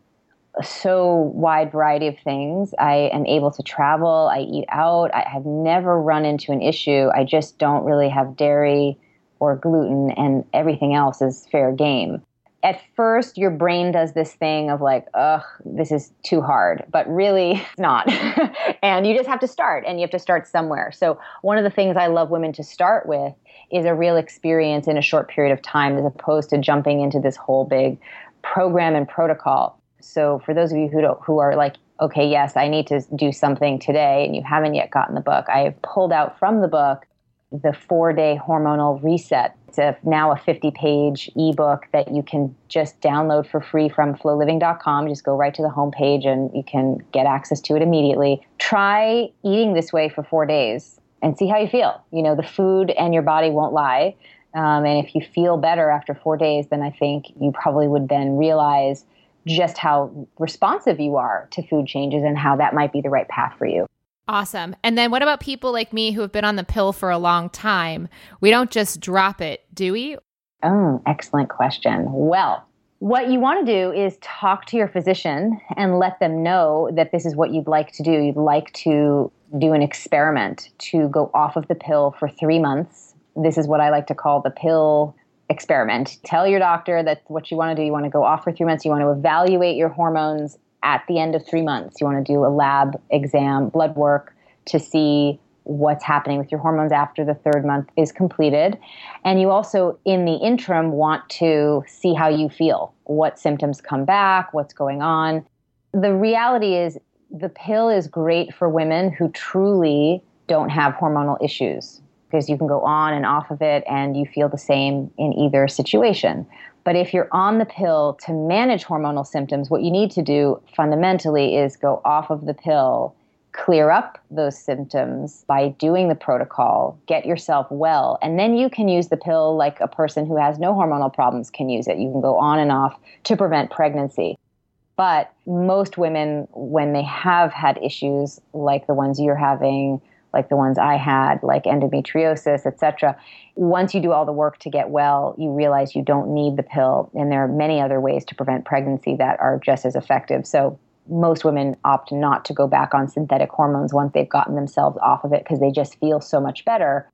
so wide variety of things. I am able to travel. I eat out. I have never run into an issue. I just don't really have dairy or gluten, and everything else is fair game. At first, your brain does this thing of like, ugh, this is too hard, but really it's not. and you just have to start, and you have to start somewhere. So, one of the things I love women to start with is a real experience in a short period of time as opposed to jumping into this whole big program and protocol. So for those of you who don't, who are like, okay, yes, I need to do something today, and you haven't yet gotten the book, I have pulled out from the book the four day hormonal reset. It's a, now a 50 page ebook that you can just download for free from floliving.com. Just go right to the homepage and you can get access to it immediately. Try eating this way for four days and see how you feel. You know, the food and your body won't lie. Um, and if you feel better after four days, then I think you probably would then realize just how responsive you are to food changes and how that might be the right path for you. Awesome. And then what about people like me who have been on the pill for a long time? We don't just drop it, do we? Oh, excellent question. Well, what you want to do is talk to your physician and let them know that this is what you'd like to do. You'd like to do an experiment to go off of the pill for three months. This is what I like to call the pill experiment. Tell your doctor that's what you want to do. You want to go off for three months. You want to evaluate your hormones at the end of three months. You want to do a lab exam, blood work to see what's happening with your hormones after the third month is completed. And you also, in the interim, want to see how you feel, what symptoms come back, what's going on. The reality is, the pill is great for women who truly don't have hormonal issues because you can go on and off of it and you feel the same in either situation. But if you're on the pill to manage hormonal symptoms, what you need to do fundamentally is go off of the pill, clear up those symptoms by doing the protocol, get yourself well, and then you can use the pill like a person who has no hormonal problems can use it. You can go on and off to prevent pregnancy. But most women, when they have had issues like the ones you're having, like the ones I had, like endometriosis, etc. Once you do all the work to get well, you realize you don't need the pill, and there are many other ways to prevent pregnancy that are just as effective. So most women opt not to go back on synthetic hormones once they've gotten themselves off of it because they just feel so much better.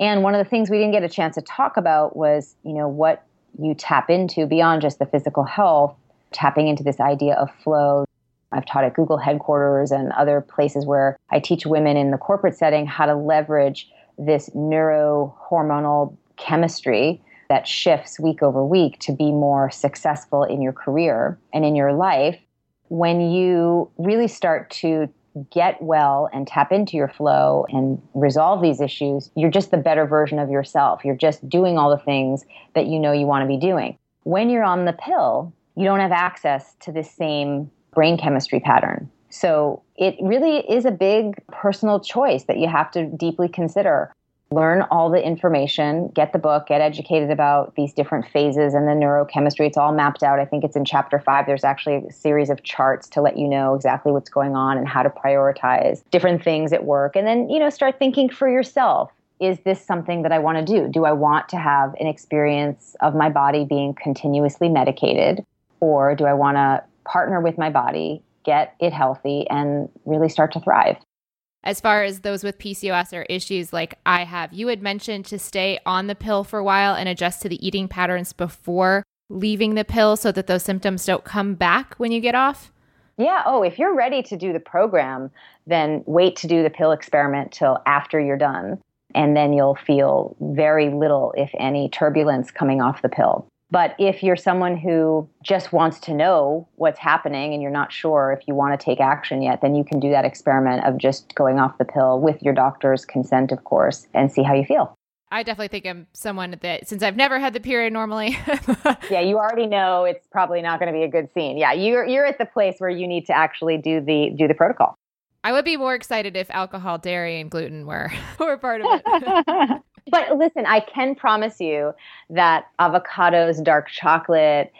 And one of the things we didn't get a chance to talk about was, you know, what you tap into beyond just the physical health, tapping into this idea of flow, I've taught at Google headquarters and other places where I teach women in the corporate setting how to leverage this neurohormonal chemistry that shifts week over week to be more successful in your career and in your life. When you really start to get well and tap into your flow and resolve these issues, you're just the better version of yourself. You're just doing all the things that you know you want to be doing. When you're on the pill, you don't have access to the same brain chemistry pattern. So it really is a big personal choice that you have to deeply consider. Learn all the information, get the book, get educated about these different phases and the neurochemistry. It's all mapped out. I think it's in chapter five. There's actually a series of charts to let you know exactly what's going on and how to prioritize different things at work. And then, you know, start thinking for yourself is this something that I want to do? Do I want to have an experience of my body being continuously medicated? Or do I want to partner with my body, get it healthy, and really start to thrive. As far as those with PCOS or issues like I have, you had mentioned to stay on the pill for a while and adjust to the eating patterns before leaving the pill so that those symptoms don't come back when you get off? Yeah. Oh, if you're ready to do the program, then wait to do the pill experiment till after you're done. And then you'll feel very little, if any, turbulence coming off the pill. But if you're someone who just wants to know what's happening and you're not sure if you want to take action yet, then you can do that experiment of just going off the pill with your doctor's consent, of course, and see how you feel. I definitely think I'm someone that since I've never had the period normally. yeah, you already know it's probably not going to be a good scene. Yeah, you're you're at the place where you need to actually do the do the protocol. I would be more excited if alcohol, dairy, and gluten were were part of it. But listen, I can promise you that avocados, dark chocolate,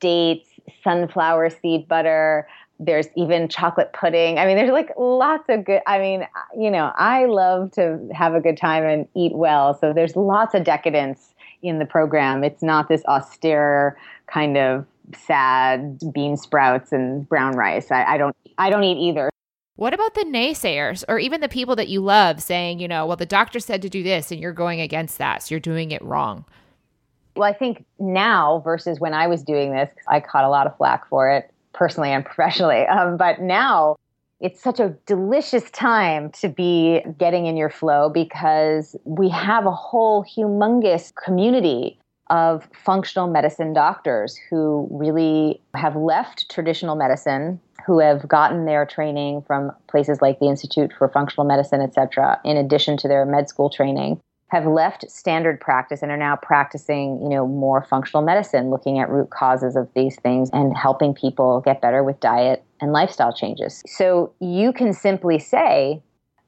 dates, sunflower seed butter, there's even chocolate pudding. I mean, there's like lots of good. I mean, you know, I love to have a good time and eat well. So there's lots of decadence in the program. It's not this austere kind of sad bean sprouts and brown rice. I, I don't. I don't eat either. What about the naysayers or even the people that you love saying, you know, well, the doctor said to do this and you're going against that, so you're doing it wrong? Well, I think now versus when I was doing this, I caught a lot of flack for it personally and professionally. Um, but now it's such a delicious time to be getting in your flow because we have a whole humongous community of functional medicine doctors who really have left traditional medicine who have gotten their training from places like the Institute for Functional Medicine, et cetera, in addition to their med school training, have left standard practice and are now practicing, you know, more functional medicine, looking at root causes of these things and helping people get better with diet and lifestyle changes. So you can simply say,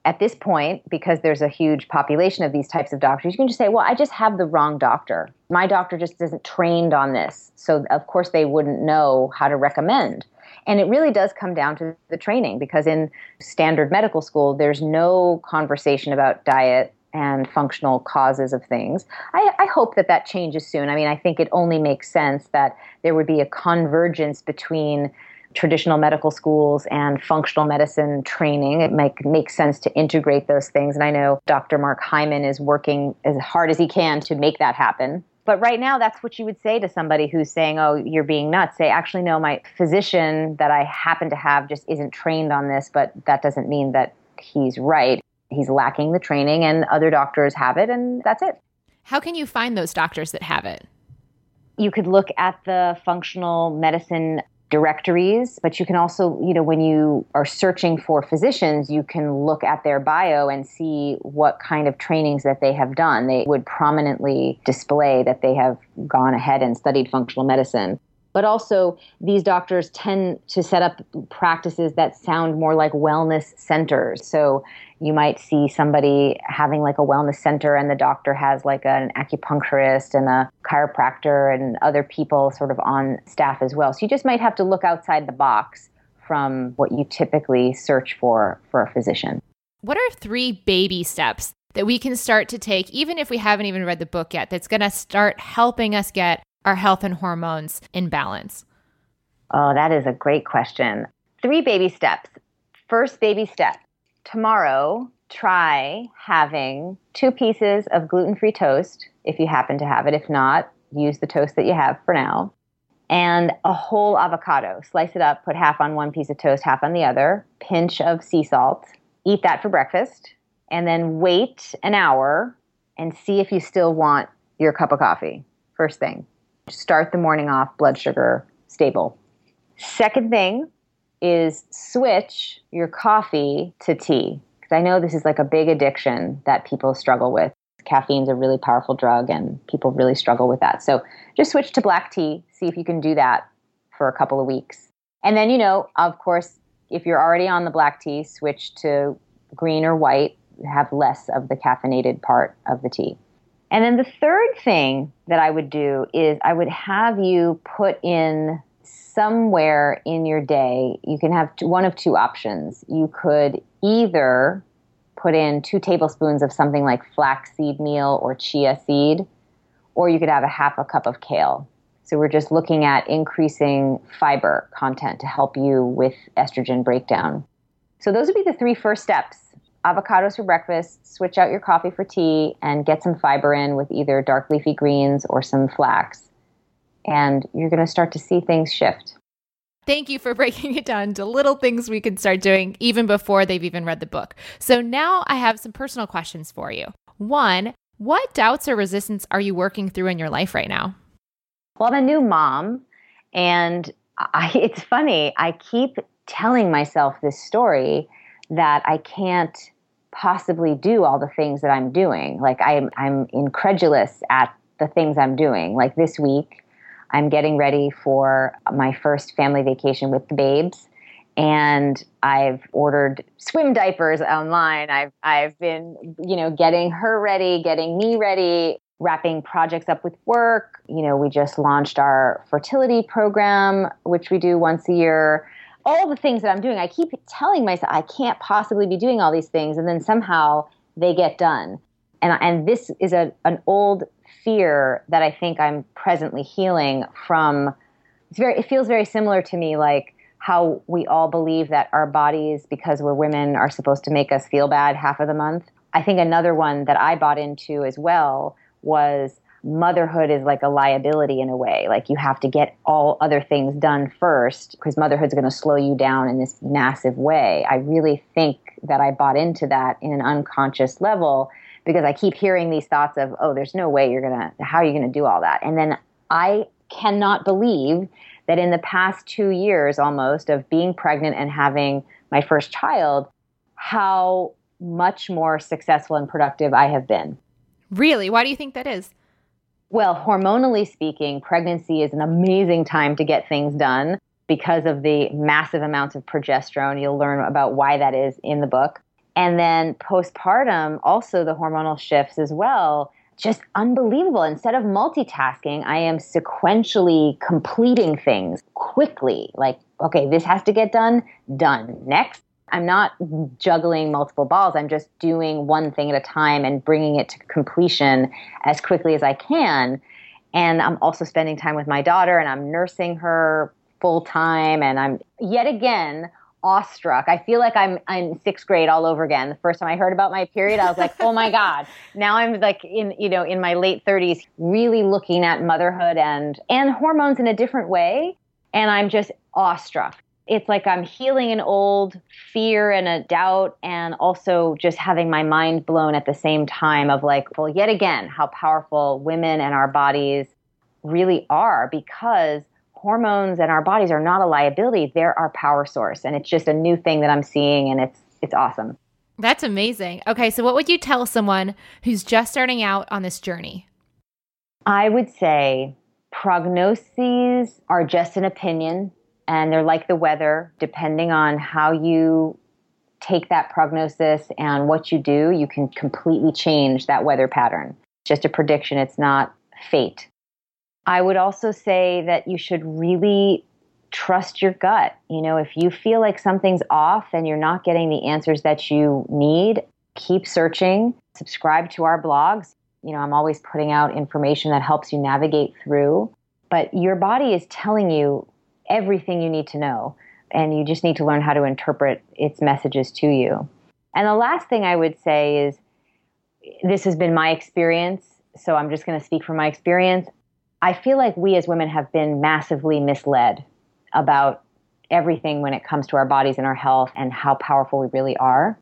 at this point, because there's a huge population of these types of doctors, you can just say, well, I just have the wrong doctor. My doctor just isn't trained on this. So, of course, they wouldn't know how to recommend. And it really does come down to the training because in standard medical school, there's no conversation about diet and functional causes of things. I, I, hope that that changes soon. I mean, I think it only makes sense that there would be a convergence between traditional medical schools and functional medicine training. It might make sense to integrate those things. And I know Dr. Mark Hyman is working as hard as he can to make that happen. But right now, that's what you would say to somebody who's saying, oh, you're being nuts. Say, actually, no, my physician that I happen to have just isn't trained on this, but that doesn't mean that he's right. he's lacking the training, and other doctors have it, and that's it. How can you find those doctors that have it? You could look at the functional medicine directories, but you can also, you know, when you are searching for physicians, you can look at their bio and see what kind of trainings that they have done. They would prominently display that they have gone ahead and studied functional medicine. But also, these doctors tend to set up practices that sound more like wellness centers. So, you might see somebody having like a wellness center and the doctor has like an acupuncturist and a chiropractor and other people sort of on staff as well. So you just might have to look outside the box from what you typically search for for a physician. What are three baby steps that we can start to take even if we haven't even read the book yet that's going to start helping us get our health and hormones in balance? Oh, that is a great question. Three baby steps. First baby step tomorrow, try having two pieces of gluten free toast if you happen to have it. If not, use the toast that you have for now. And a whole avocado. Slice it up, put half on one piece of toast, half on the other, pinch of sea salt. Eat that for breakfast. And then wait an hour and see if you still want your cup of coffee. First thing. Start the morning off blood sugar stable. Second thing, is switch your coffee to tea. Because I know this is like a big addiction that people struggle with. Caffeine's a really powerful drug, and people really struggle with that. So just switch to black tea. See if you can do that for a couple of weeks. And then, you know, of course, if you're already on the black tea, switch to green or white, have less of the caffeinated part of the tea. And then the third thing that I would do is I would have you put in somewhere in your day, you can have one of two options. You could either put in two tablespoons of something like flaxseed meal or chia seed, or you could have a half a cup of kale. So we're just looking at increasing fiber content to help you with estrogen breakdown. So those would be the three first steps. Avocados for breakfast, switch out your coffee for tea, and get some fiber in with either dark leafy greens or some flax and you're going to start to see things shift. Thank you for breaking it down to little things we can start doing even before they've even read the book. So now I have some personal questions for you. One, what doubts or resistance are you working through in your life right now? Well, I'm a new mom, and I, it's funny. I keep telling myself this story that I can't possibly do all the things that I'm doing. Like I'm, I'm incredulous at the things I'm doing. Like this week, I'm getting ready for my first family vacation with the babes. And I've ordered swim diapers online. I've, I've been, you know, getting her ready, getting me ready, wrapping projects up with work. You know, we just launched our fertility program, which we do once a year. All the things that I'm doing, I keep telling myself I can't possibly be doing all these things. And then somehow they get done. And, and this is a, an old fear that I think I'm presently healing from. It's very, it feels very similar to me, like how we all believe that our bodies, because we're women, are supposed to make us feel bad half of the month. I think another one that I bought into as well was motherhood is like a liability in a way. Like you have to get all other things done first because motherhood's going to slow you down in this massive way. I really think that I bought into that in an unconscious level because I keep hearing these thoughts of, oh, there's no way you're going to, how are you going to do all that? And then I cannot believe that in the past two years almost of being pregnant and having my first child, how much more successful and productive I have been. Really? Why do you think that is? Well, hormonally speaking, pregnancy is an amazing time to get things done because of the massive amounts of progesterone. You'll learn about why that is in the book. And then postpartum, also the hormonal shifts as well. Just unbelievable. Instead of multitasking, I am sequentially completing things quickly. Like, okay, this has to get done, done. Next. I'm not juggling multiple balls. I'm just doing one thing at a time and bringing it to completion as quickly as I can. And I'm also spending time with my daughter and I'm nursing her full time. And I'm yet again awestruck. I feel like I'm in sixth grade all over again. The first time I heard about my period, I was like, oh my God. Now I'm like in, you know, in my late thirties, really looking at motherhood and, and hormones in a different way. And I'm just awestruck. It's like I'm healing an old fear and a doubt, and also just having my mind blown at the same time of like, well, yet again, how powerful women and our bodies really are because hormones and our bodies are not a liability. They're our power source. And it's just a new thing that i'm seeing and it's it's awesome. That's amazing. Okay so what would you tell someone who's just starting out on this journey? I would say prognoses are just an opinion and they're like the weather depending on how you take that prognosis and what you do you can completely change that weather pattern just a prediction it's not fate I would also say that you should really trust your gut. You know, if you feel like something's off and you're not getting the answers that you need, keep searching. Subscribe to our blogs. You know, I'm always putting out information that helps you navigate through. But your body is telling you everything you need to know, and you just need to learn how to interpret its messages to you. And the last thing I would say is this has been my experience, so I'm just going to speak from my experience. I feel like we as women have been massively misled about everything when it comes to our bodies and our health and how powerful we really are.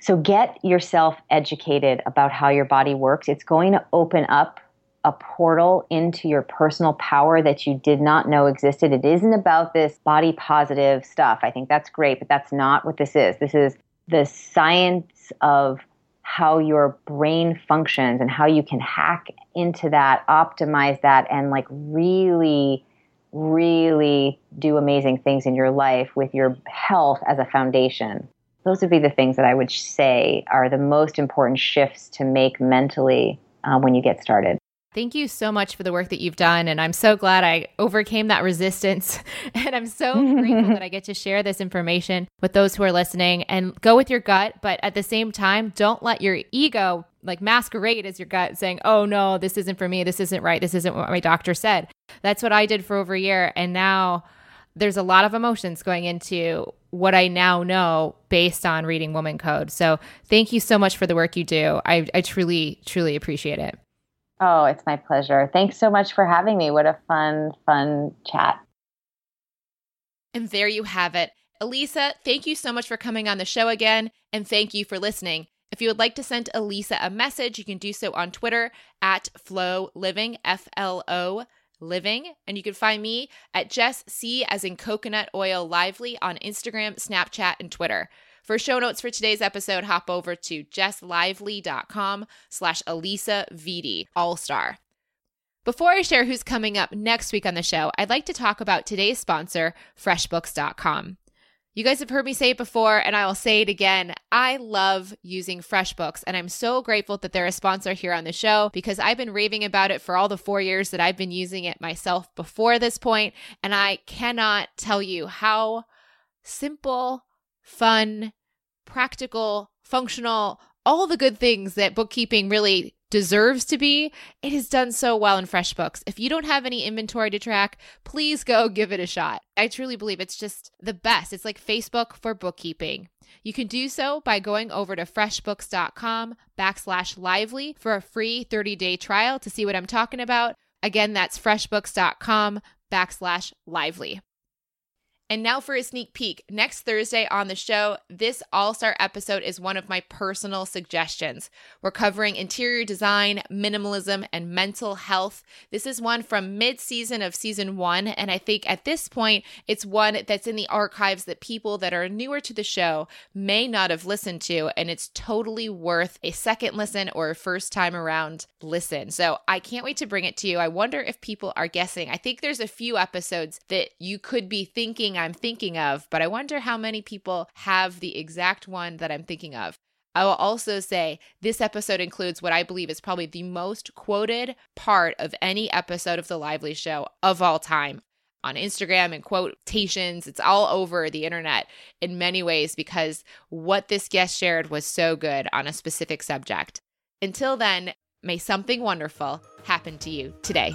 So get yourself educated about how your body works. It's going to open up a portal into your personal power that you did not know existed. It isn't about this body positive stuff. I think that's great, but that's not what this is. This is the science of how your brain functions and how you can hack into that, optimize that, and like really, really do amazing things in your life with your health as a foundation. Those would be the things that I would say are the most important shifts to make mentally uh, when you get started. Thank you so much for the work that you've done. And I'm so glad I overcame that resistance. And I'm so grateful that I get to share this information with those who are listening and go with your gut. But at the same time, don't let your ego like masquerade as your gut saying, oh no, this isn't for me. This isn't right. This isn't what my doctor said. That's what I did for over a year. And now there's a lot of emotions going into what I now know based on reading WomanCode. So thank you so much for the work you do. I, I truly, truly appreciate it. Oh, it's my pleasure. Thanks so much for having me. What a fun, fun chat. And there you have it. Alisa, thank you so much for coming on the show again, and thank you for listening. If you would like to send Alisa a message, you can do so on Twitter at Flo Living, F L O Living. And you can find me at Jess C as in coconut oil lively on Instagram, Snapchat, and Twitter. For show notes for today's episode, hop over to jesslively.com slash Alisa Vitti, All-Star. Before I share who's coming up next week on the show, I'd like to talk about today's sponsor, FreshBooks.com. You guys have heard me say it before, and I will say it again. I love using FreshBooks, and I'm so grateful that they're a sponsor here on the show because I've been raving about it for all the four years that I've been using it myself before this point, and I cannot tell you how simple, fun, practical, functional, all the good things that bookkeeping really deserves to be. it has done so well in FreshBooks. If you don't have any inventory to track, please go give it a shot. I truly believe it's just the best. It's like Facebook for bookkeeping. You can do so by going over to freshbooks.com backslash lively for a free 30 day trial to see what I'm talking about. Again, that's freshbooks.com backslash lively. And now for a sneak peek. Next Thursday on the show, this all star episode is one of my personal suggestions. We're covering interior design, minimalism, and mental health. This is one from mid season of season one. And I think at this point, it's one that's in the archives that people that are newer to the show may not have listened to. And it's totally worth a second listen or a first time around listen. So I can't wait to bring it to you. I wonder if people are guessing. I think there's a few episodes that you could be thinking I'm thinking of, but I wonder how many people have the exact one that I'm thinking of. I will also say this episode includes what I believe is probably the most quoted part of any episode of The Lively Show of all time on Instagram and quotations. It's all over the internet in many ways because what this guest shared was so good on a specific subject. Until then, may something wonderful happen to you today.